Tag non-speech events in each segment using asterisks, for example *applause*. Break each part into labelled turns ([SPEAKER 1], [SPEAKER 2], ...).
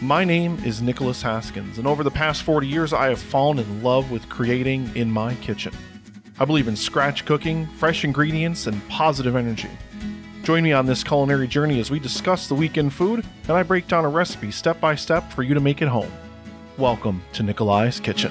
[SPEAKER 1] My name is Nicholas Haskins, and over the past 40 years, I have fallen in love with creating in my kitchen. I believe in scratch cooking, fresh ingredients, and positive energy. Join me on this culinary journey as we discuss the weekend food and I break down a recipe step by step for you to make it home. Welcome to Nikolai's Kitchen.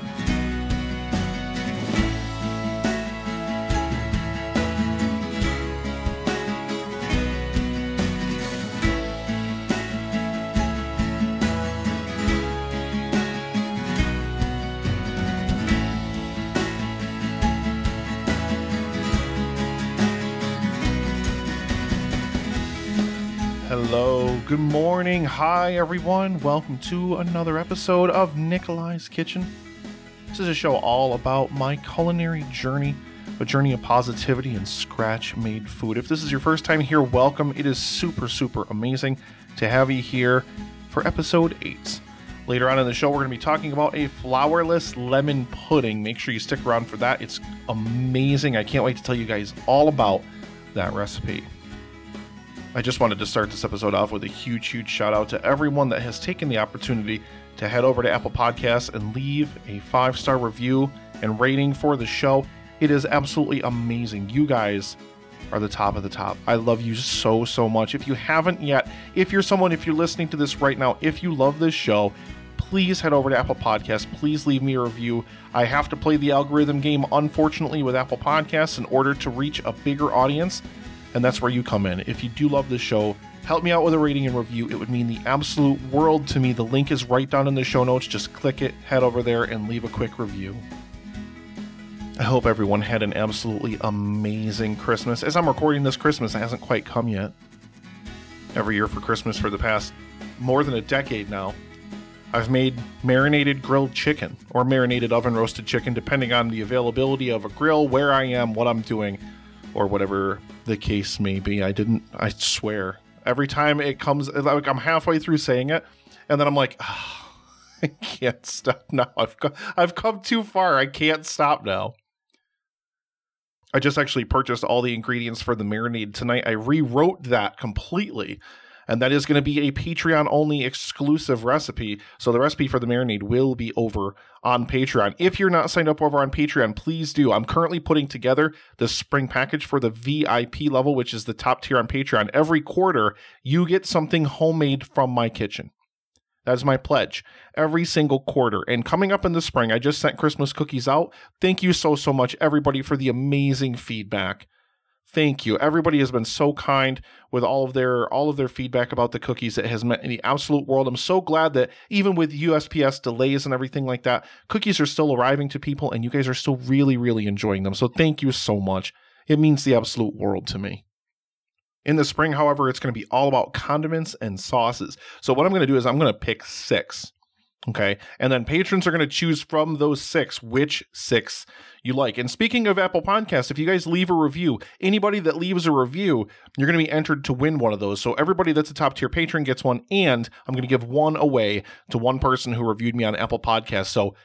[SPEAKER 1] Hi, everyone. Welcome to another episode of Nikolai's Kitchen. This is a show all about my culinary journey, a journey of positivity and scratch made food. If this is your first time here, welcome. It is super, super amazing to have you here for episode 8. Later on in the show, we're going to be talking about a flourless lemon pudding. Make sure you stick around for that. It's amazing. I can't wait to tell you guys all about that recipe. I just wanted to start this episode off with a huge, huge shout out to everyone that has taken the opportunity to head over to Apple Podcasts and leave a five star review and rating for the show. It is absolutely amazing. You guys are the top of the top. I love you so, so much. If you haven't yet, if you're someone, if you're listening to this right now, if you love this show, please head over to Apple Podcasts. Please leave me a review. I have to play the algorithm game, unfortunately, with Apple Podcasts in order to reach a bigger audience and that's where you come in. If you do love this show, help me out with a rating and review. It would mean the absolute world to me. The link is right down in the show notes. Just click it, head over there, and leave a quick review. I hope everyone had an absolutely amazing Christmas. As I'm recording this, Christmas hasn't quite come yet. Every year for Christmas for the past more than a decade now, I've made marinated grilled chicken or marinated oven roasted chicken, depending on the availability of a grill, where I am, what I'm doing or whatever the case may be. I didn't, I swear. Every time it comes, like I'm halfway through saying it, and then I'm like, oh, *laughs* I can't stop *laughs* now. I've I've come too far. I can't stop now. I just actually purchased all the ingredients for the marinade tonight. I rewrote that completely and that is going to be a Patreon only exclusive recipe. So the recipe for the marinade will be over on Patreon. If you're not signed up over on Patreon, please do. I'm currently putting together the spring package for the VIP level, which is the top tier on Patreon. Every quarter, you get something homemade from my kitchen. That is my pledge every single quarter. And coming up in the spring, I just sent Christmas cookies out. Thank you so, so much, everybody, for the amazing feedback thank you. Everybody has been so kind with all of their all of their feedback about the cookies. It has meant the absolute world. I'm so glad that even with USPS delays and everything like that, cookies are still arriving to people and you guys are still really really enjoying them. So thank you so much. It means the absolute world to me. In the spring, however, it's going to be all about condiments and sauces. So what I'm going to do is I'm going to pick 6 Okay. And then patrons are going to choose from those six which six you like. And speaking of Apple Podcasts, if you guys leave a review, anybody that leaves a review, you're going to be entered to win one of those. So everybody that's a top tier patron gets one. And I'm going to give one away to one person who reviewed me on Apple Podcasts. So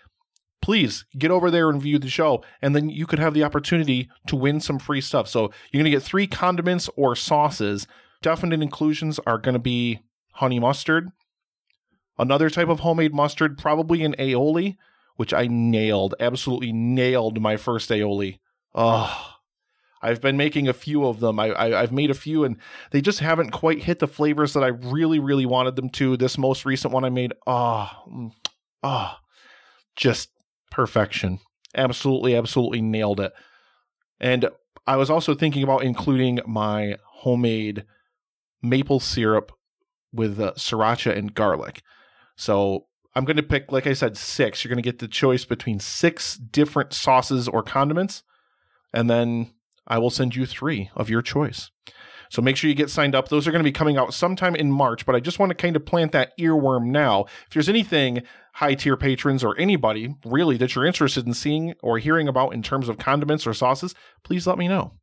[SPEAKER 1] please get over there and view the show. And then you could have the opportunity to win some free stuff. So you're going to get three condiments or sauces. Definite inclusions are going to be honey mustard Another type of homemade mustard, probably an aioli, which I nailed, absolutely nailed my first aioli. Oh, I've been making a few of them. I, have made a few and they just haven't quite hit the flavors that I really, really wanted them to. This most recent one I made, ah, oh, ah, oh, just perfection. Absolutely, absolutely nailed it. And I was also thinking about including my homemade maple syrup with uh, sriracha and garlic. So I'm going to pick, like I said, six. You're going to get the choice between six different sauces or condiments, and then I will send you three of your choice. So make sure you get signed up. Those are going to be coming out sometime in March, but I just want to kind of plant that earworm now. If there's anything high tier patrons or anybody really that you're interested in seeing or hearing about in terms of condiments or sauces, please let me know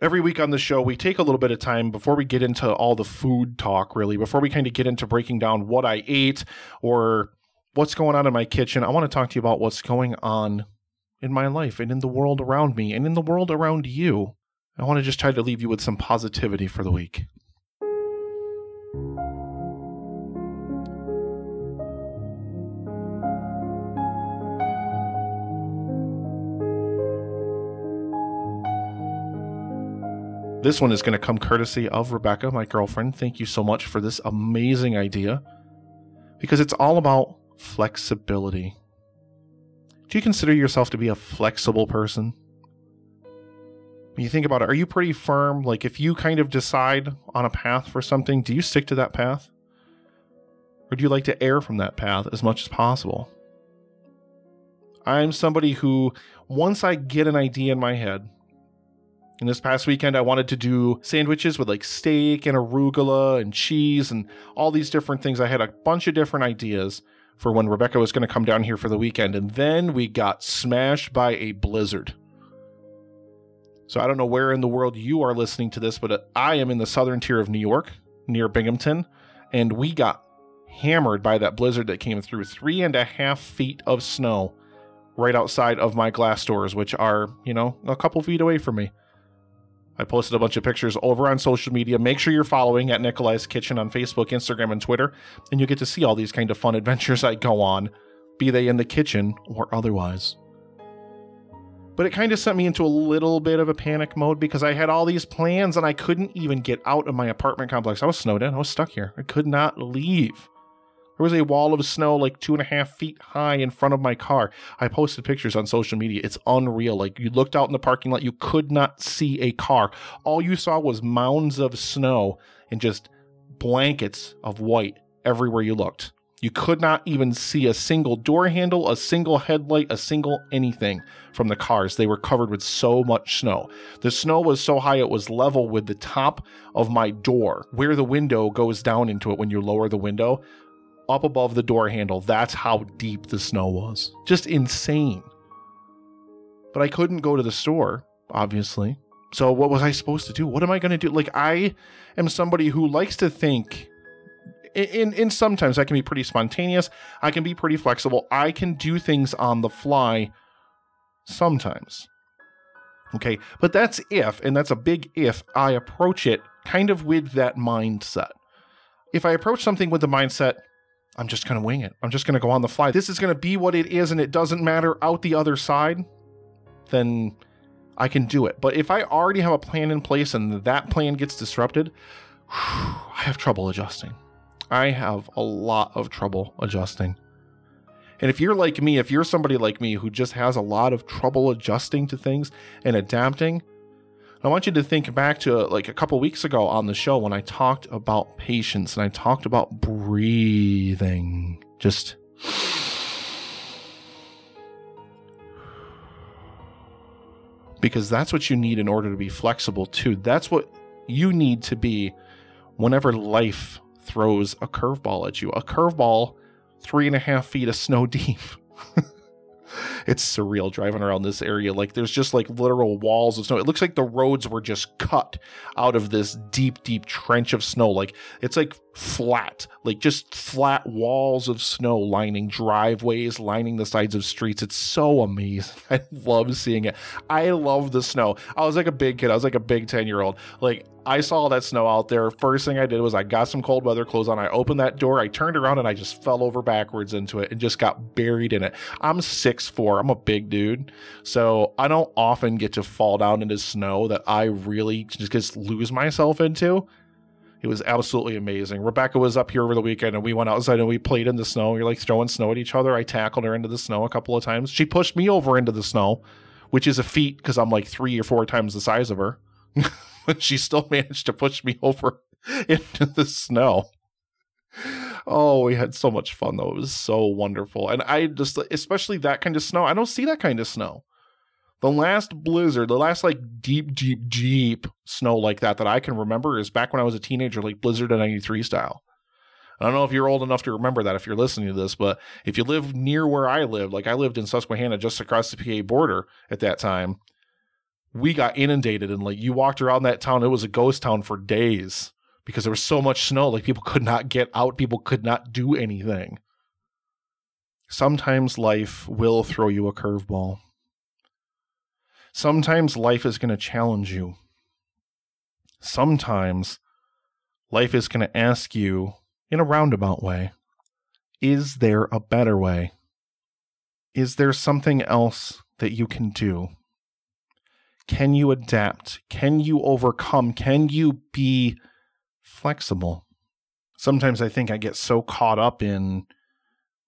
[SPEAKER 1] every week on the show, we take a little bit of time before we get into all the food talk, really, before we kind of get into breaking down what I ate or what's going on in my kitchen. I want to talk to you about what's going on in my life and in the world around me and in the world around you. I want to just try to leave you with some positivity for the week. This one is going to come courtesy of Rebecca, my girlfriend. Thank you so much for this amazing idea because it's all about flexibility. Do you consider yourself to be a flexible person? When you think about it, are you pretty firm? Like, if you kind of decide on a path for something, do you stick to that path? Or do you like to err from that path as much as possible? I'm somebody who, once I get an idea in my head, and this past weekend, I wanted to do sandwiches with like steak and arugula and cheese and all these different things. I had a bunch of different ideas for when Rebecca was going to come down here for the weekend. And then we got smashed by a blizzard. So I don't know where in the world you are listening to this, but I am in the southern tier of New York near Binghamton. And we got hammered by that blizzard that came through three and a half feet of snow right outside of my glass doors, which are, you know, a couple feet away from me. I posted a bunch of pictures over on social media. Make sure you're following at Nikolai's Kitchen on Facebook, Instagram, and Twitter, and you get to see all these kind of fun *laughs* adventures I go on, be they in the kitchen or otherwise. But it kind of sent me into a little bit of a panic mode because I had all these plans and I couldn't even get out of my apartment complex. I was snowed in. I was stuck here. I could not leave. There was a wall of snow like two and a half feet high in front of my car. I posted pictures on social media. It's unreal. Like you looked out in the parking lot, you could not see a car. All you saw was mounds of snow and just blankets of white everywhere you looked. You could not even see a single door handle, a single headlight, a single anything from the cars. They were covered with so much snow. The snow was so high it was level with the top of my door, where the window goes down into it when you lower the window up above the door handle. That's how deep the snow was. Just insane. But I couldn't go to the store, obviously. So what was I supposed to do? What am I going to do? Like I am somebody who likes to think in in sometimes I can be pretty spontaneous. I can be pretty flexible. I can do things on the fly sometimes. Okay, but that's if, and that's a big if, I approach it kind of with that mindset. If I approach something with the mindset, I'm just going to wing it. I'm just going to go on the fly. This is going to be what it is, and it doesn't matter out the other side, then I can do it. But if I already have a plan in place and that plan gets disrupted, I have trouble adjusting. I have a lot of trouble adjusting. And if you're like me, if you're somebody like me who just has a lot of trouble adjusting to things and adapting, I want you to think back to like a couple weeks ago on the show when I talked about patience and I talked about breathing. Just because that's what you need in order to be flexible too. That's what you need to be whenever life throws a curveball at you. A curveball three and a half feet of snow deep. *laughs* it's surreal driving around this area. Like there's just like literal walls of snow. It looks like the roads were just cut out of this deep, deep trench of snow. Like it's like flat, like just flat walls of snow lining driveways, lining the sides of streets. It's so amazing. *laughs* I love seeing it. I love the snow. I was like a big kid. I was like a big 10 year old. Like I saw that snow out there. First thing I did was I got some cold weather clothes on. I opened that door. I turned around and I just fell over backwards into it and just got buried in it. I'm six four. I'm a big dude. So I don't often get to fall down into snow that I really just, just lose myself into. It was absolutely amazing. Rebecca was up here over the weekend and we went outside and we played in the snow. We are like throwing snow at each other. I tackled her into the snow a couple of times. She pushed me over into the snow, which is a feat because I'm like three or four times the size of her. *laughs* but she still *laughs* managed to push me *laughs* over into the snow. Oh, we had so much fun though. It was so wonderful. And I just, especially that kind of snow, I don't see that kind of snow. The last blizzard, the last like deep, deep, deep snow like that that I can remember is back when I was a teenager, like Blizzard of 93 style. I don't know if you're old enough to remember that if you're listening to this, but if you live near where I lived, like I lived in Susquehanna just across the PA border at that time, we got inundated and like you walked around that town it was a ghost town for days because there was so much snow like people could not get out people could not do anything sometimes life will throw you a curveball sometimes life is going to challenge you sometimes life is going to ask you in a roundabout way is there a better way is there something else that you can do Can you adapt? Can you overcome? Can you be flexible? Sometimes I think I get so caught up in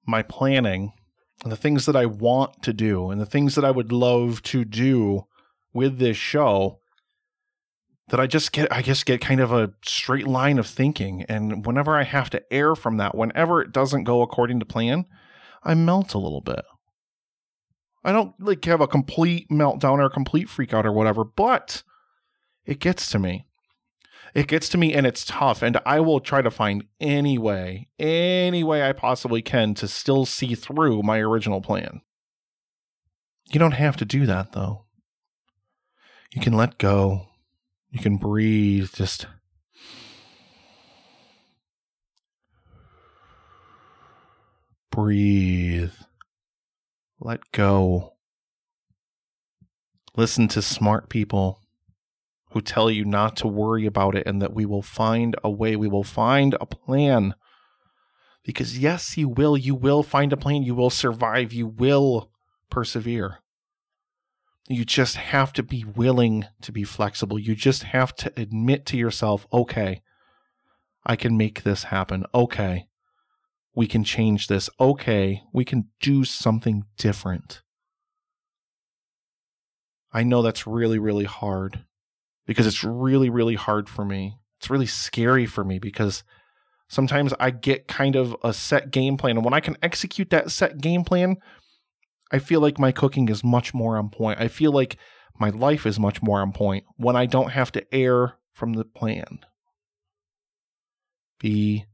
[SPEAKER 1] my planning and the things that I want to do and the things that I would love to do with this show that I just get I just get kind of a straight line of thinking. And whenever I have to err from that whenever it doesn't go according to plan I melt a little bit. I don't like have a complete meltdown or a complete freak out or whatever but it gets to me it gets to me and it's tough and I will try to find any way any way I possibly can to still see through my original plan you don't have to do that though you can let go you can breathe, just breathe. Let go. Listen to smart people who tell you not to worry about it and that we will find a way, we will find a plan. Because, yes, you will. You will find a plan. You will survive. You will persevere. You just have to be willing to be flexible. You just have to admit to yourself, okay, I can make this happen. Okay, we can change this. Okay, we can do something different. I know that's really, really hard because it's really, really hard for me. It's really scary for me because sometimes I get kind of a set game plan. And when I can execute that set game plan, I feel like my cooking is much more on point. I feel like my life is much more on point when I don't have to err from the plan. Be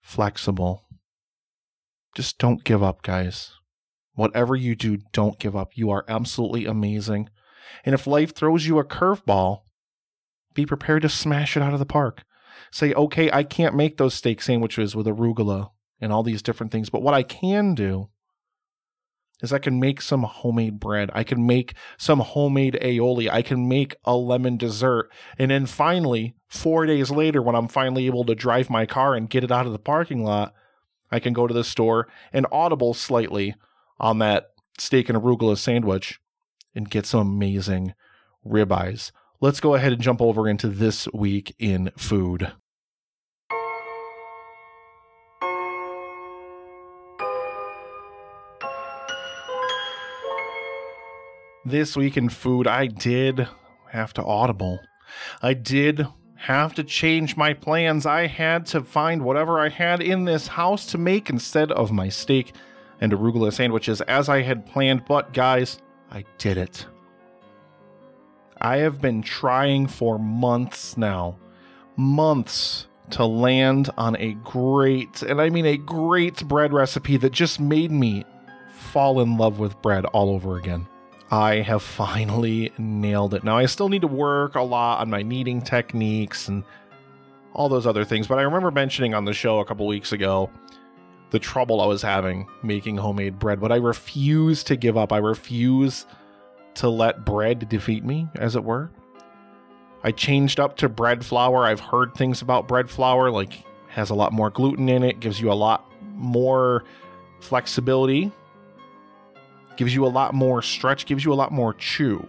[SPEAKER 1] flexible. Just don't give up, guys. Whatever you do, don't give up. You are absolutely amazing. And if life throws you a curveball, be prepared to smash it out of the park. Say, okay, I can't make those steak sandwiches with arugula and all these different things, but what I can do is I can make some homemade bread. I can make some homemade aioli. I can make a lemon dessert. And then finally, four days later, when I'm finally able to drive my car and get it out of the parking lot, I can go to the store and audible slightly on that steak and arugula sandwich and get some amazing ribeyes. Let's go ahead and jump over into this week in food. this week in food, I did have to audible. I did have to change my plans. I had to find whatever I had in this house to make instead of my steak and arugula sandwiches as I had planned. But guys, I did it. I have been trying for months now, months to land on a great, and I mean a great bread recipe that just made me fall in love with bread all over again. I have finally nailed it. Now, I still need to work a lot on my kneading techniques and all those other things, but I remember mentioning on the show a couple weeks ago the trouble I was having making homemade bread, but I refuse to give up. I refuse to let bread defeat me, as it were. I changed up to bread flour. I've heard things about bread flour, like has a lot more gluten in it, gives you a lot more flexibility gives you a lot more stretch, gives you a lot more chew.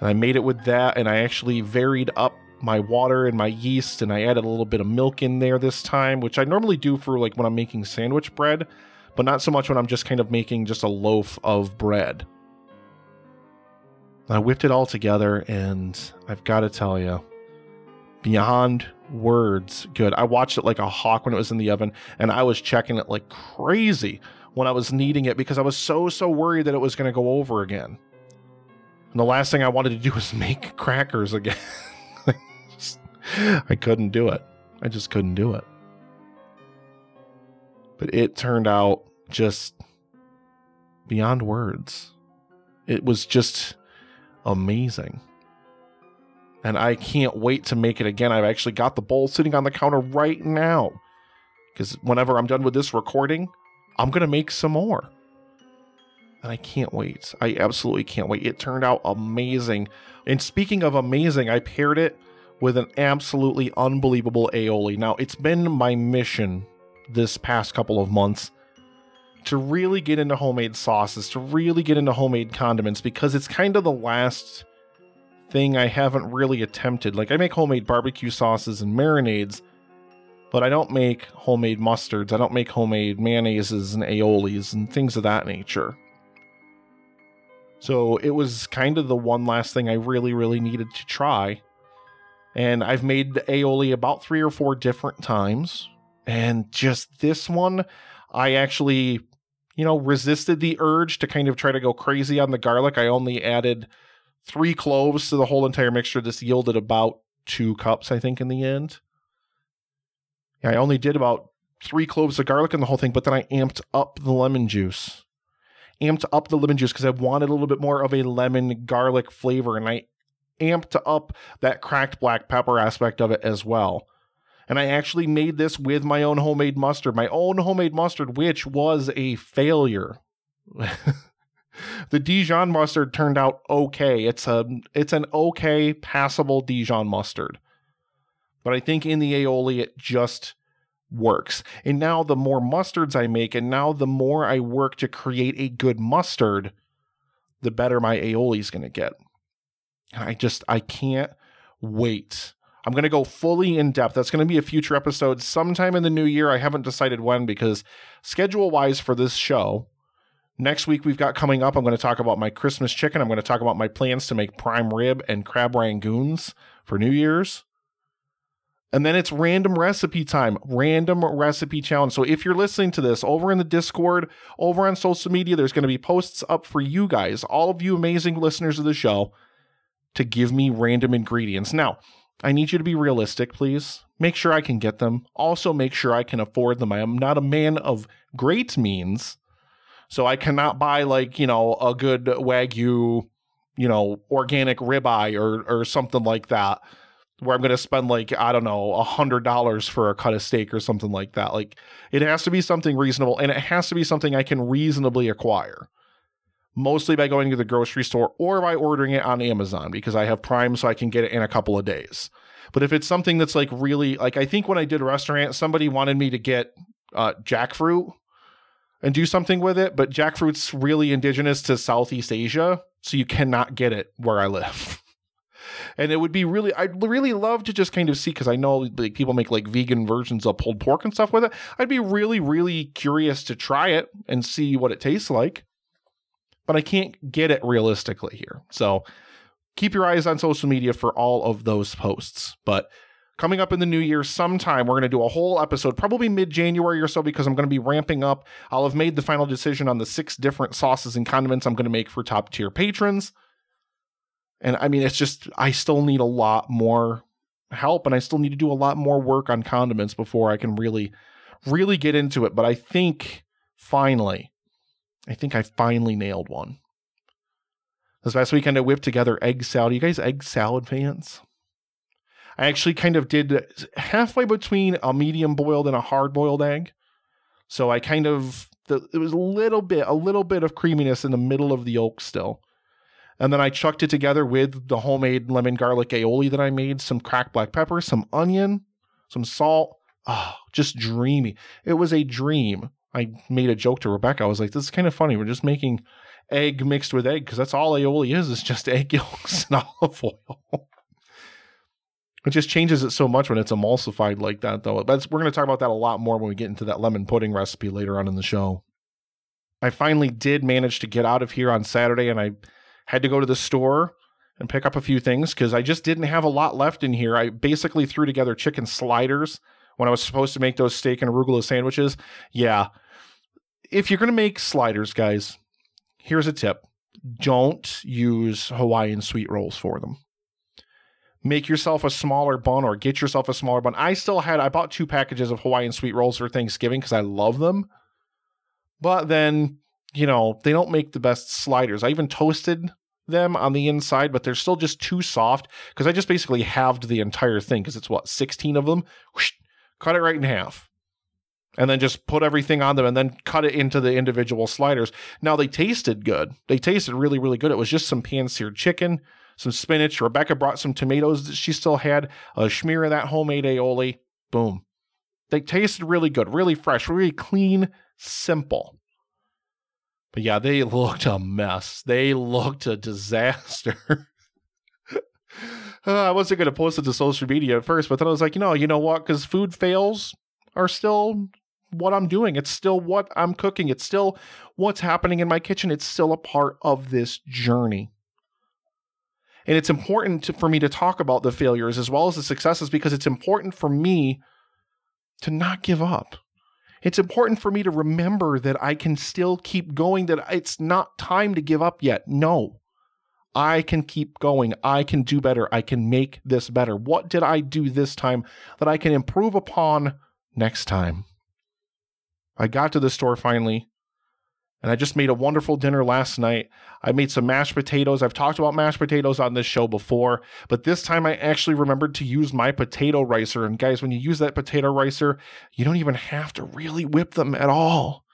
[SPEAKER 1] And I made it with that, and I actually varied up my water and my yeast, and I added a little bit of milk in there this time, which I normally do for like when I'm making sandwich bread, but not so much when I'm just kind of making just a loaf of bread. I whipped it all together, and I've got to tell you, beyond words good. I watched it like a hawk when it was in the oven, and I was checking it like crazy when I was kneading it because I was so, so worried that it was going to go over again. And the last thing I wanted to do *laughs* was make crackers again. *laughs* I couldn't do it. I just couldn't do it. But it turned out just beyond words. It was just amazing. And I can't wait to make it again. I've actually got the bowl sitting on the counter right now. Because whenever I'm done with this recording, I'm going to make some more. And I can't wait. I absolutely can't wait. It turned out amazing. And speaking of amazing, I paired it with an absolutely unbelievable aioli. Now, it's been my mission this past couple of months to really get into homemade sauces, to really get into homemade condiments, because it's kind of the last thing I haven't really attempted. Like, I make homemade barbecue sauces and marinades, but I don't make homemade mustards. I don't make homemade mayonnaises and aiolis and things of that nature. So it was kind of the one last thing I really, really needed to try. And I've made aioli about three or four different times. And just this one, I actually you know, resisted the urge to kind of try to go crazy on the garlic. I only added three cloves to the whole entire mixture. This yielded about two cups, I think, in the end. Yeah, I only did about three cloves of garlic in the whole thing, but then I amped up the lemon juice. Amped up the lemon juice because I wanted a little bit more of a lemon garlic flavor, and I amped up that cracked black pepper aspect of it as well and I actually made this with my own homemade mustard, my own homemade mustard, which was a failure. *laughs* the Dijon mustard turned out okay. It's a it's an okay passable Dijon mustard. But I think in the aioli it just works. And now the more mustards I make and now the more I work to create a good mustard, the better my aioli is going to get. And I just I can't wait I'm going to go fully in depth. That's going to be a future episode sometime in the new year. I haven't decided when because schedule wise for this show, next week we've got coming up. I'm going to talk about my Christmas chicken. I'm going to talk about my plans to make prime rib and crab rangoons for New Year's. And then it's random recipe time, random recipe challenge. So if you're listening to this over in the Discord, over on social media, there's going to be posts up for you guys, all of you amazing listeners of the show, to give me random ingredients. Now, I need you to be realistic, please. Make sure I can get them. Also, make sure I can afford them. I am not a man of great means. So I cannot buy, like, you know, a good Wagyu, you know, organic ribeye or, or something like that, where I'm going to spend, like, I don't know, a $100 for a cut of steak or something like that. Like, it has to be something reasonable and it has to be something I can reasonably acquire mostly by going to the grocery store or by ordering it on Amazon because I have Prime so I can get it in a couple of days. But if it's something that's like really like I think when I did a restaurant, somebody wanted me to get uh, jackfruit and do something with it, but jackfruit's really indigenous to Southeast Asia, so you cannot get it where I live. *laughs* and it would be really I'd really love to just kind of see because I know like people make like vegan versions of pulled pork and stuff with it. I'd be really really curious to try it and see what it tastes like but I can't get it realistically here. So keep your eyes on social media for all of those posts. But coming up in the new year sometime we're going to do a whole episode probably mid-january or so because i'm going to be ramping up i'll have made the final decision on the six different sauces and condiments i'm going to make for top tier patrons and i mean it's just i still need a lot more help and i still need to do a lot more work on condiments before i can really really get into it but i think finally I think I finally nailed one. This last weekend, I whipped together egg salad. Are you guys egg salad fans? I actually kind of did halfway between a medium boiled and a hard boiled egg. So I kind of the, it was a little bit a little bit of creaminess in the middle of the yolk still. And then I chucked it together with the homemade lemon garlic aioli that I made, some cracked black pepper, some onion, some salt. Oh, just dreamy. It was a dream. I made a joke to Rebecca. I was like, this is kind of funny. We're just making egg mixed with egg because that's all aioli is, is just *laughs* egg yolks and *laughs* olive oil. it just changes it so much when it's emulsified like that, though. But we're going to talk about that a lot more when we get into that lemon pudding recipe later on in the show. I finally did manage to get out of here on Saturday and I had to go to the store and pick up a few things because I just didn't have a lot left in here. I basically threw together chicken sliders when I was supposed to make those steak and arugula sandwiches. Yeah, if you're going to make sliders, guys, here's a tip don't use Hawaiian sweet rolls for them. Make yourself a smaller bun or get yourself a smaller bun. I still had, I bought two packages of Hawaiian sweet rolls for Thanksgiving because I love them. But then, you know, they don't make the best sliders. I even toasted them on the inside, but they're still just too soft because I just basically halved the entire thing because it's what, 16 of them? Whoosh, cut it right in half and then just put everything on them and then cut it into the individual sliders. Now they tasted good. They tasted really, really good. It was just some pan seared chicken, some spinach. Rebecca brought some tomatoes that she still had, a schmear of that homemade aioli. Boom. They tasted really good, really fresh, really clean, simple. But yeah, they looked a mess. They looked a disaster. *laughs* uh, I wasn't going to post it to social media at first, but then I was like, you know, you know what? Because food fails are still what I'm doing. It's still what I'm cooking. It's still what's happening in my kitchen. It's still a part of this journey. And it's important to, for me to talk about the failures as well as the successes because it's important for me to not give up. It's important for me to remember that I can still keep going, that it's not time to give up yet. No, I can keep going. I can do better. I can make this better. What did I do this time that I can improve upon next time? I got to the store finally. And I just made a wonderful dinner last night. I made some mashed potatoes. I've talked about mashed potatoes on this show before, but this time I actually remembered to use my potato ricer. And guys, when you use that potato ricer, you don't even have to really whip them at all.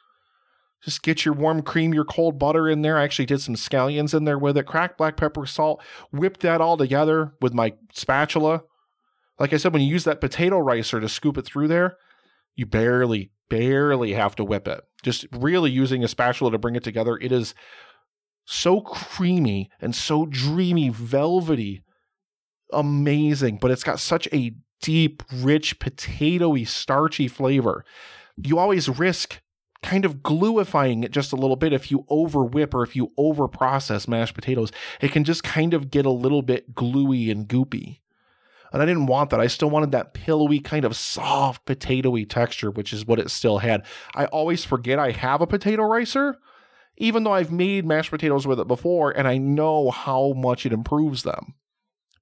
[SPEAKER 1] Just get your warm cream, your cold butter in there. I actually did some scallions in there with it, cracked black pepper, salt, whipped that all together with my spatula. Like I said, when you use that potato ricer to scoop it through there, you barely, barely have to whip it. Just really using a spatula to bring it together. It is so creamy and so dreamy, velvety, amazing, but it's got such a deep, rich, potatoy, starchy flavor. You always risk kind of gluifying it just a little bit if you over whip or if you over process mashed potatoes. It can just kind of get a little bit gluey and goopy. And I didn't want that. I still wanted that pillowy, kind of soft, potatoy texture, which is what it still had. I always forget I have a potato ricer, even though I've made mashed potatoes with it before and I know how much it improves them.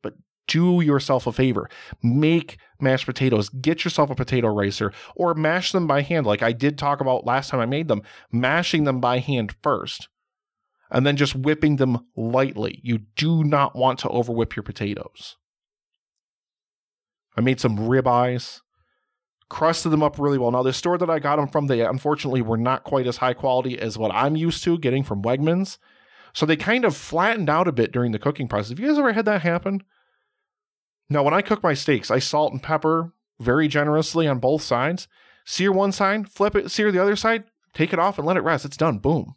[SPEAKER 1] But do yourself a favor. Make mashed potatoes. Get yourself a potato ricer or mash them by hand, like I did talk about last time I made them, mashing them by hand first and then just whipping them lightly. You do not want to overwhip your potatoes. I made some ribeyes, crusted them up really well. Now, the store that I got them from, they unfortunately were not quite as high quality as what I'm used to getting from Wegmans. So they kind of flattened out a bit during the cooking process. Have you guys ever had that happen? Now, when I cook my steaks, I salt and pepper very generously on both sides. Sear one side, flip it, sear the other side, take it off and let it rest. It's done. Boom.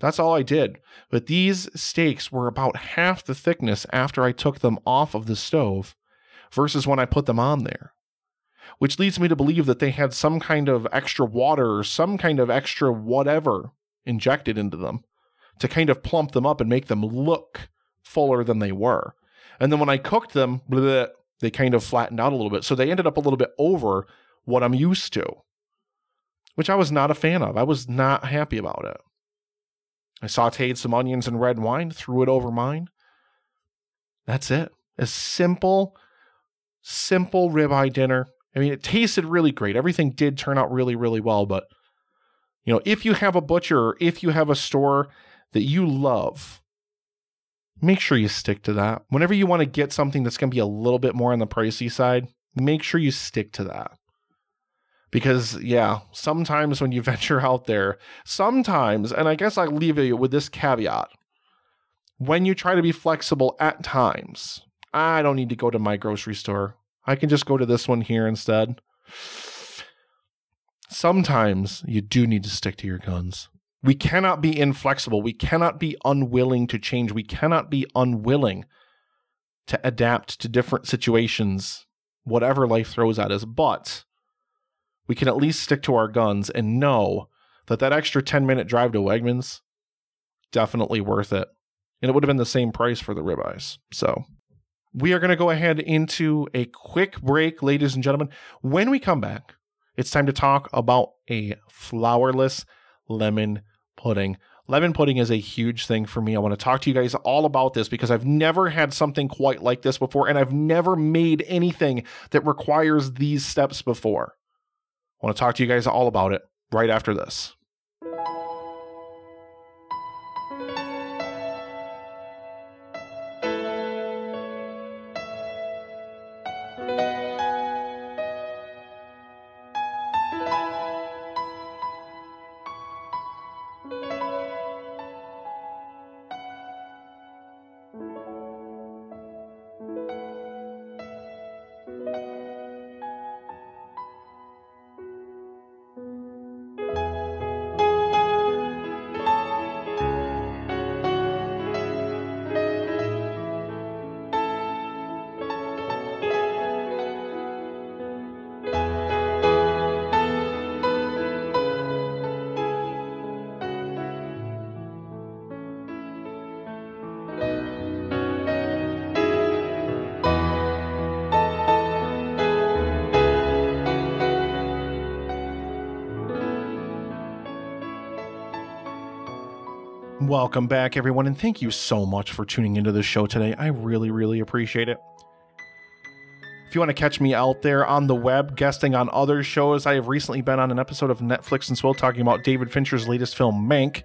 [SPEAKER 1] That's all I did. But these steaks were about half the thickness after I took them off of the stove versus when I put them on there. Which leads me to believe that they had some kind of extra water or some kind of extra whatever injected into them to kind of plump them up and make them look fuller than they were. And then when I cooked them, bleh, they kind of flattened out a little bit. So they ended up a little bit over what I'm used to, which I was not a fan of. I was not happy about it. I sauteed some onions and red wine, threw it over mine. That's it. As simple simple ribeye dinner. I mean, it tasted really great. Everything did turn out really, really well. But, you know, if you have a butcher or if you have a store that you love, make sure you stick to that. Whenever you want to get something that's going to be a little bit more on the pricey side, make sure you stick to that. Because, yeah, sometimes when you *laughs* venture out there, sometimes, and I guess I'll leave you with this caveat when you try to be flexible at times, I don't need to go to my grocery store. I can just go to this one here instead. Sometimes you do need to stick to your guns. We cannot be inflexible. We cannot be unwilling to change. We cannot be unwilling to adapt to different situations, whatever life throws at us. But we can at least stick to our guns and know that that extra 10 minute drive to Wegmans definitely worth it. And it would have been the same price for the ribeyes. So we are going to go ahead into a quick break, ladies and gentlemen. When we come back, it's time to talk about a flourless lemon pudding. Lemon pudding is a huge thing for me. I want to talk to you guys all about this because I've never had something quite like this before, and I've never made anything that requires these steps before. I want to talk to you guys all about it right after this. Welcome back, everyone, and thank you so much for tuning into the show today. I really, really appreciate it. If you want to catch me out there on the web, guesting on other shows, I have recently been on an episode of Netflix and Swill talking about David Fincher's latest film, Mank.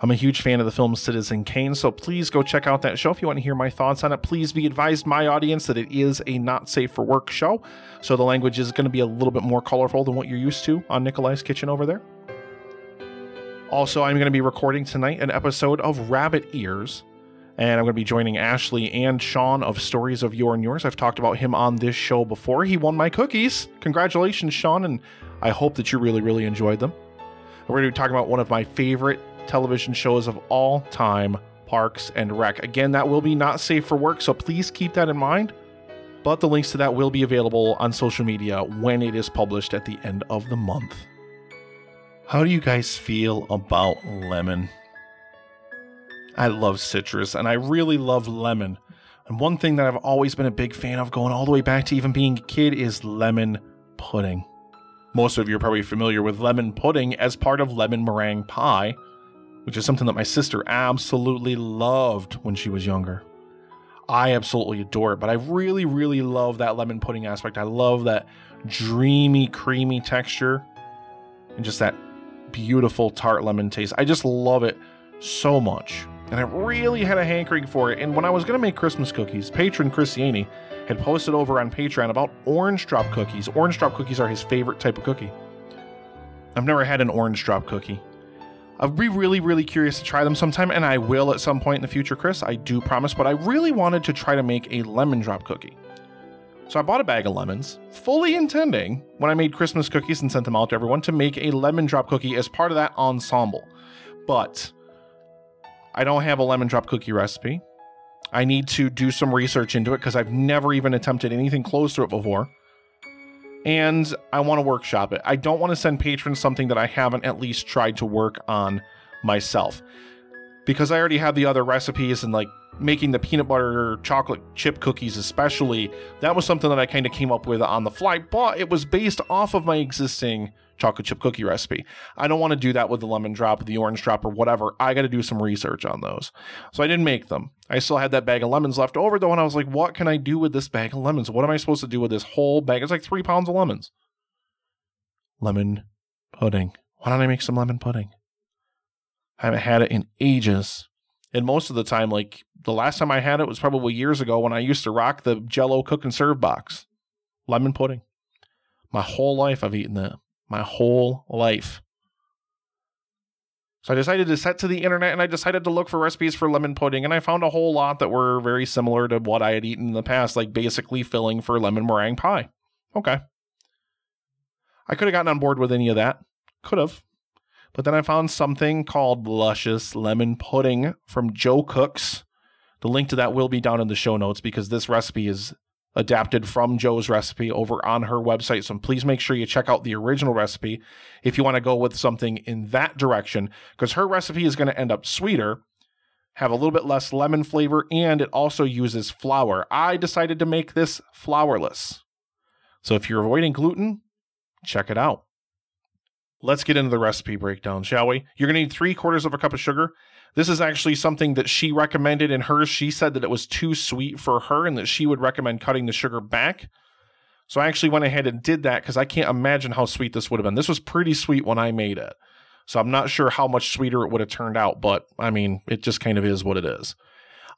[SPEAKER 1] I'm a huge fan of the film Citizen Kane, so please go check out that show if you want to hear my thoughts on it. Please be advised, my audience, that it is a not safe for work show, so the language is going to be a little bit more colorful than what you're used to on Nikolai's Kitchen over there. Also, I'm going to be recording tonight an episode of Rabbit Ears, and I'm going to be joining Ashley and Sean of Stories of Your and Yours. I've talked about him on this show before. He won my cookies. Congratulations, Sean, and I hope that you really, really enjoyed them. We're going to be talking about one of my favorite television shows of all time, Parks and Rec. Again, that will be not safe for work, so please keep that in mind. But the links to that will be available on social media when it is published at the end of the month. How do you guys feel about lemon? I love citrus and I really love lemon. And one thing that I've always been a big fan of going all the way back to even being a kid is lemon pudding. Most of you are probably familiar with lemon pudding as part of lemon meringue pie, which is something that my sister absolutely loved when she was younger. I absolutely adore it, but I really, really love that lemon pudding aspect. I love that dreamy, creamy texture and just that beautiful tart lemon taste. I just love it so much. And I really had a hankering for it. And when I was going to make Christmas cookies, patron Christiani had posted over on Patreon about orange drop cookies. Orange drop cookies are his favorite type of cookie. I've never had an orange drop cookie. I'd be really, really curious to try them sometime, and I will at some point in the future, Chris. I do promise, but I really wanted to try to make a lemon drop cookie. So I bought a bag of lemons, fully intending, when I made Christmas cookies and sent them out to everyone, to make a lemon drop cookie as part of that ensemble. But I don't have a lemon drop cookie recipe. I need to do some research into it because I've never even attempted anything close to it before and I want to workshop it. I don't want to send patrons something that I haven't at least tried to work on myself. Because I already have the other recipes and like making the peanut butter chocolate chip cookies, especially, that was something that I kind of came up with on the fly, but it was based off of my existing chocolate chip cookie recipe. I don't want to do that with the lemon drop, the orange drop, or whatever. I got to do some research on those. So I didn't make them. I still had that bag of lemons left over though, and I was like, what can I do with this bag of lemons? What am I supposed to do with this whole bag? It's like three pounds of lemons. Lemon pudding. Why don't I make some lemon pudding? I haven't had it in ages. And most of the time, like the last time I had it was probably years ago when I used to rock the Jello cook and serve box. Lemon pudding. My whole life I've eaten that my whole life. So I decided to set to the internet and I decided to look for recipes for lemon pudding and I found a whole lot that were very similar to what I had eaten in the past, like basically filling for lemon meringue pie. Okay. I could have gotten on board with any of that. Could have. But then I found something called Luscious Lemon Pudding from Jo Cooks. The link to that will be down in the show notes because this recipe is adapted from Jo's recipe over on her website. So please make sure you check out the original recipe if you want to go with something in that direction, because her recipe is going to end up sweeter, have a little bit less lemon flavor, and it also uses flour. I decided to make this flourless. So if you're avoiding gluten, check it out. Let's get into the recipe breakdown, shall we? You're going to need three quarters of a cup of sugar, this is actually something that she recommended in hers. She said that it was too sweet for her and that she would recommend cutting the sugar back. So I actually went ahead and did that because I can't imagine how sweet this would have been. This was pretty sweet when I made it. So I'm not sure how much sweeter it would have turned out, but I mean, it just kind of is what it is.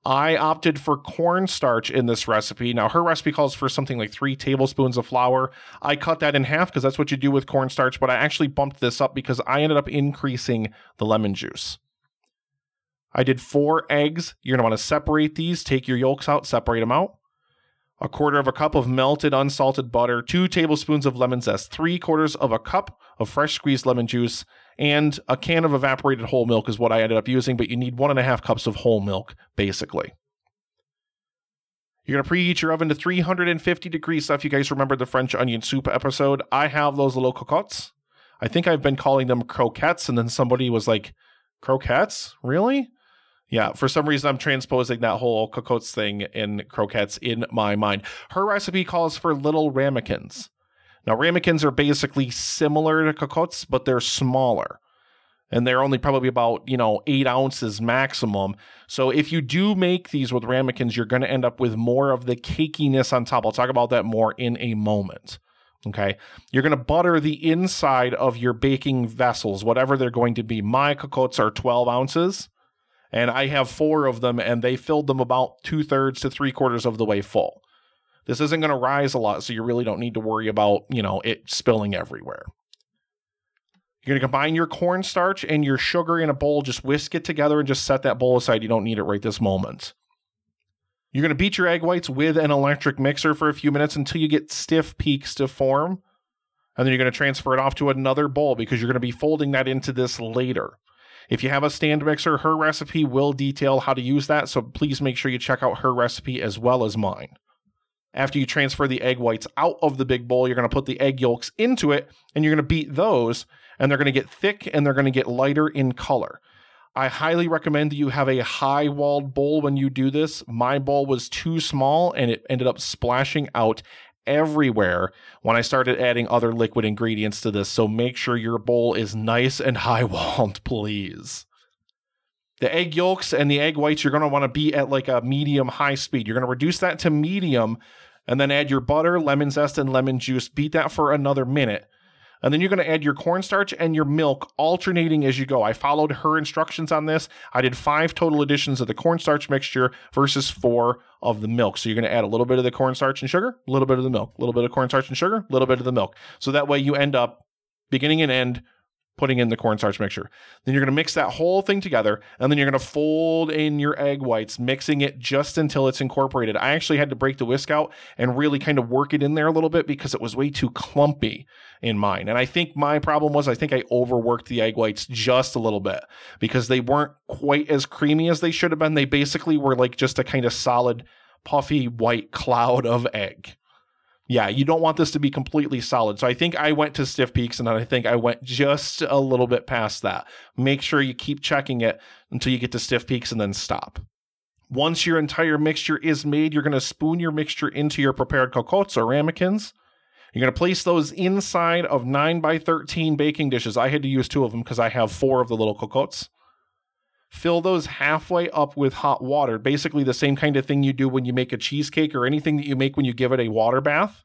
[SPEAKER 1] I opted for cornstarch in this recipe. Now, her recipe calls for something like three tablespoons of flour. I cut that in half because that's what you do with cornstarch, but I actually bumped this up because I ended up increasing the lemon juice. I did four eggs. You're going to want to separate these, take your yolks out, separate them out. A quarter of a cup of melted unsalted butter, two tablespoons of lemon zest, three quarters of a cup of fresh squeezed lemon juice, and a can of evaporated whole milk is what I ended up using, but you need one and a half cups of whole milk, basically. You're going to preheat your oven to 350 degrees. So if you guys remember the French onion soup episode, I have those little cocottes. I think I've been calling them croquettes, and then somebody was like, croquettes? Really? Yeah, for some reason I'm transposing that whole cocottes thing in croquettes in my mind. Her recipe calls for little ramekins. Now ramekins are basically similar to cocottes, but they're smaller. and they're only probably about you know eight ounces maximum. So if you do make these with ramekins, you're going to end up with more of the cakiness on top. I'll talk about that more in a moment. Okay, you're going to butter the inside of your baking vessels, whatever they're going to be. My cocottes are 12 ounces, and I have four of them, and they filled them about two thirds to three quarters of the way full. This isn't going to rise a lot, so you really don't need to worry about you know it spilling everywhere. You're going to combine your cornstarch and your sugar in a bowl, just whisk it together and just set that bowl aside. You don't need it right this moment. You're going to beat your egg whites with an electric mixer for a few minutes until you get stiff peaks to form. And then you're going to transfer it off to another bowl because you're going to be folding that into this later. If you have a stand mixer, her recipe will detail how to use that. So please make sure you check out her recipe as well as mine. After you transfer the egg whites out of the big bowl, you're going to put the egg yolks into it and you're going to beat those and they're going to get thick and they're going to get lighter in color. I highly recommend that you have a high walled bowl when you do this. My bowl was too small and it ended up splashing out everywhere when I started adding other liquid ingredients to this. So make sure your bowl is nice and *laughs* high walled, please. The egg yolks and the egg whites, you're going to want to be at like a medium high speed. You're going to reduce that to medium and then add your butter, lemon zest, and lemon juice. Beat that for another minute. And then you're going to add your cornstarch and your milk alternating as you go. I followed her instructions on this. I did five total additions of the cornstarch mixture versus four of the milk. So you're going to add a little bit of the cornstarch and sugar, a little bit of the milk, a little bit of cornstarch and sugar, a little bit of the milk. So that way you end up beginning and end putting in the cornstarch mixture. Then you're going to mix that whole thing together and then you're going to fold in your egg whites, mixing it just until it's incorporated. I actually had to break the whisk out and really kind of work it in there a little bit because it was way too clumpy in mine. And I think my problem was I think I overworked the egg whites just a little bit because they weren't quite as creamy as they should have been. They basically were like just a kind of solid puffy white cloud of egg yeah, you don't want this to be completely solid. So I think I went to stiff peaks and then I think I went just a little bit past that. Make sure you keep checking it until you get to stiff peaks and then stop. Once your entire mixture is made, you're going to spoon your mixture into your prepared cocottes or ramekins. You're going to place those inside of 9 by 13 baking dishes. I had to use two of them because I have four of the little cocottes. Fill those halfway up with hot water, basically the same kind of thing you do when you make a cheesecake or anything that you make when you give it a water bath.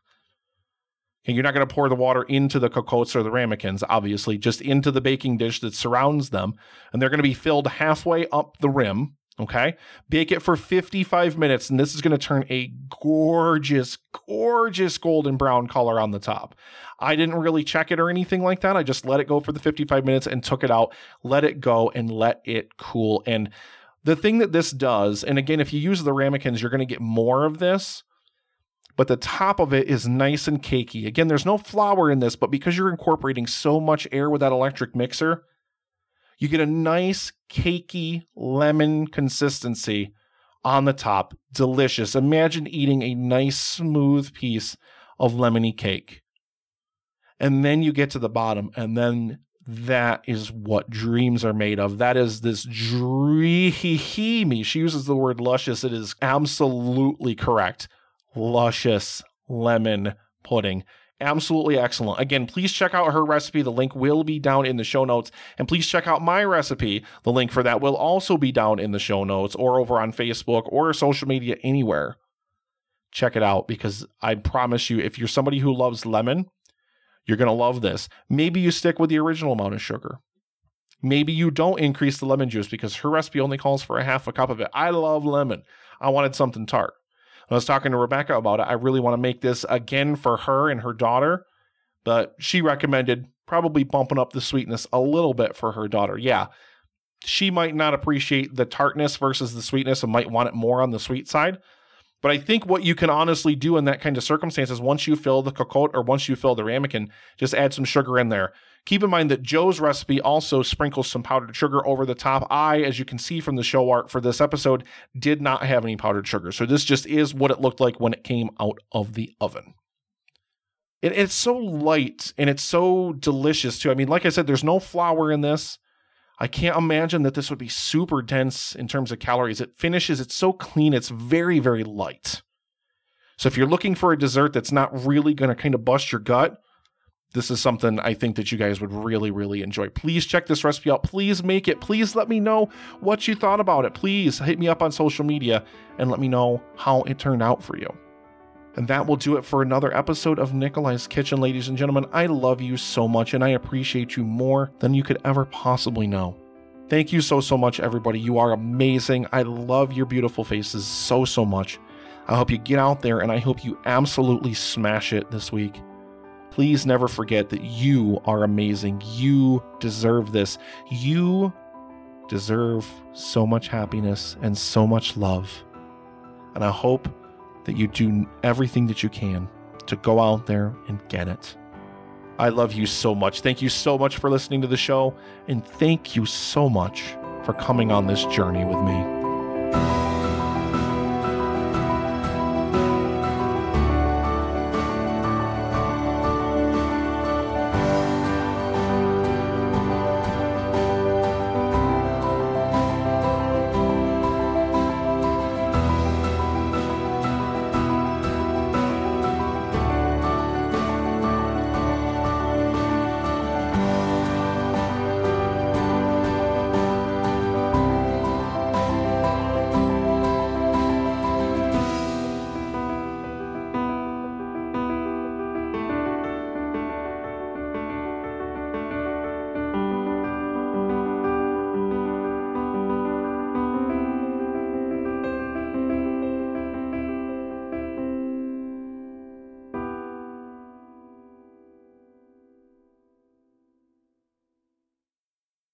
[SPEAKER 1] And you're not going to pour the water into the cocottes or the ramekins, obviously, just into the baking dish that surrounds them. And they're going to be filled halfway up the rim. Okay. Bake it for 55 minutes, and this is going to turn a gorgeous, gorgeous golden brown color on the top. I didn't really check it or anything like that. I just let it go for the 55 minutes and took it out, let it go, and let it cool. And the thing that this does, and again, if you use the ramekins, you're going to get more of this, but the top of it is nice and cakey. Again, there's no flour in this, but because you're incorporating so much air with that electric mixer, you get a nice cakey lemon consistency on the top. Delicious. Imagine eating a nice smooth piece of lemony cake. And then you get to the bottom, and then that is what dreams are made of. That is this dreamy. She uses the word luscious. It is absolutely correct. Luscious lemon pudding absolutely excellent. Again, please check out her recipe. The link will be down in the show notes. And please check out my recipe. The link for that will also be down in the show notes or over on Facebook or social media anywhere. Check it out because I promise you, if you're somebody who loves lemon, you're going to love this. Maybe you stick with the original amount of sugar. Maybe you don't increase the lemon juice because her recipe only calls for a half a cup of it. I love lemon. I wanted something tart. I was talking to Rebecca about it. I really want to make this again for her and her daughter, but she recommended probably bumping up the sweetness a little bit for her daughter. Yeah, she might not appreciate the tartness versus the sweetness and might want it more on the sweet side. But I think what you can honestly do in that kind of circumstances, once you fill the cocotte or once you fill the ramekin, just add some sugar in there. Keep in mind that Jo's recipe also sprinkles some powdered sugar over the top. I, as you can see from the show art for this episode, did not have any powdered sugar. So this just is what it looked like when it came out of the oven. It, it's so light and it's so delicious too. I mean, like I said, there's no flour in this. I can't imagine that this would be super dense in terms of calories. It finishes, it's so clean, it's very, very light. So if you're looking for a dessert that's not really going to kind of bust your gut, this is something I think that you guys would really, really enjoy. Please check this recipe out. Please make it. Please let me know what you thought about it. Please hit me up on social media and let me know how it turned out for you. And that will do it for another episode of Nikolai's Kitchen, ladies and gentlemen. I love you so much and I appreciate you more than you could ever possibly know. Thank you so, so much, everybody. You are amazing. I love your beautiful faces so, so much. I hope you get out there and I hope you absolutely smash it this week. Please never forget that you are amazing. You deserve this. You deserve so much happiness and so much love. And I hope that you do everything that you can to go out there and get it. I love you so much. Thank you so much for listening to the show, and thank you so much for coming on this journey with me.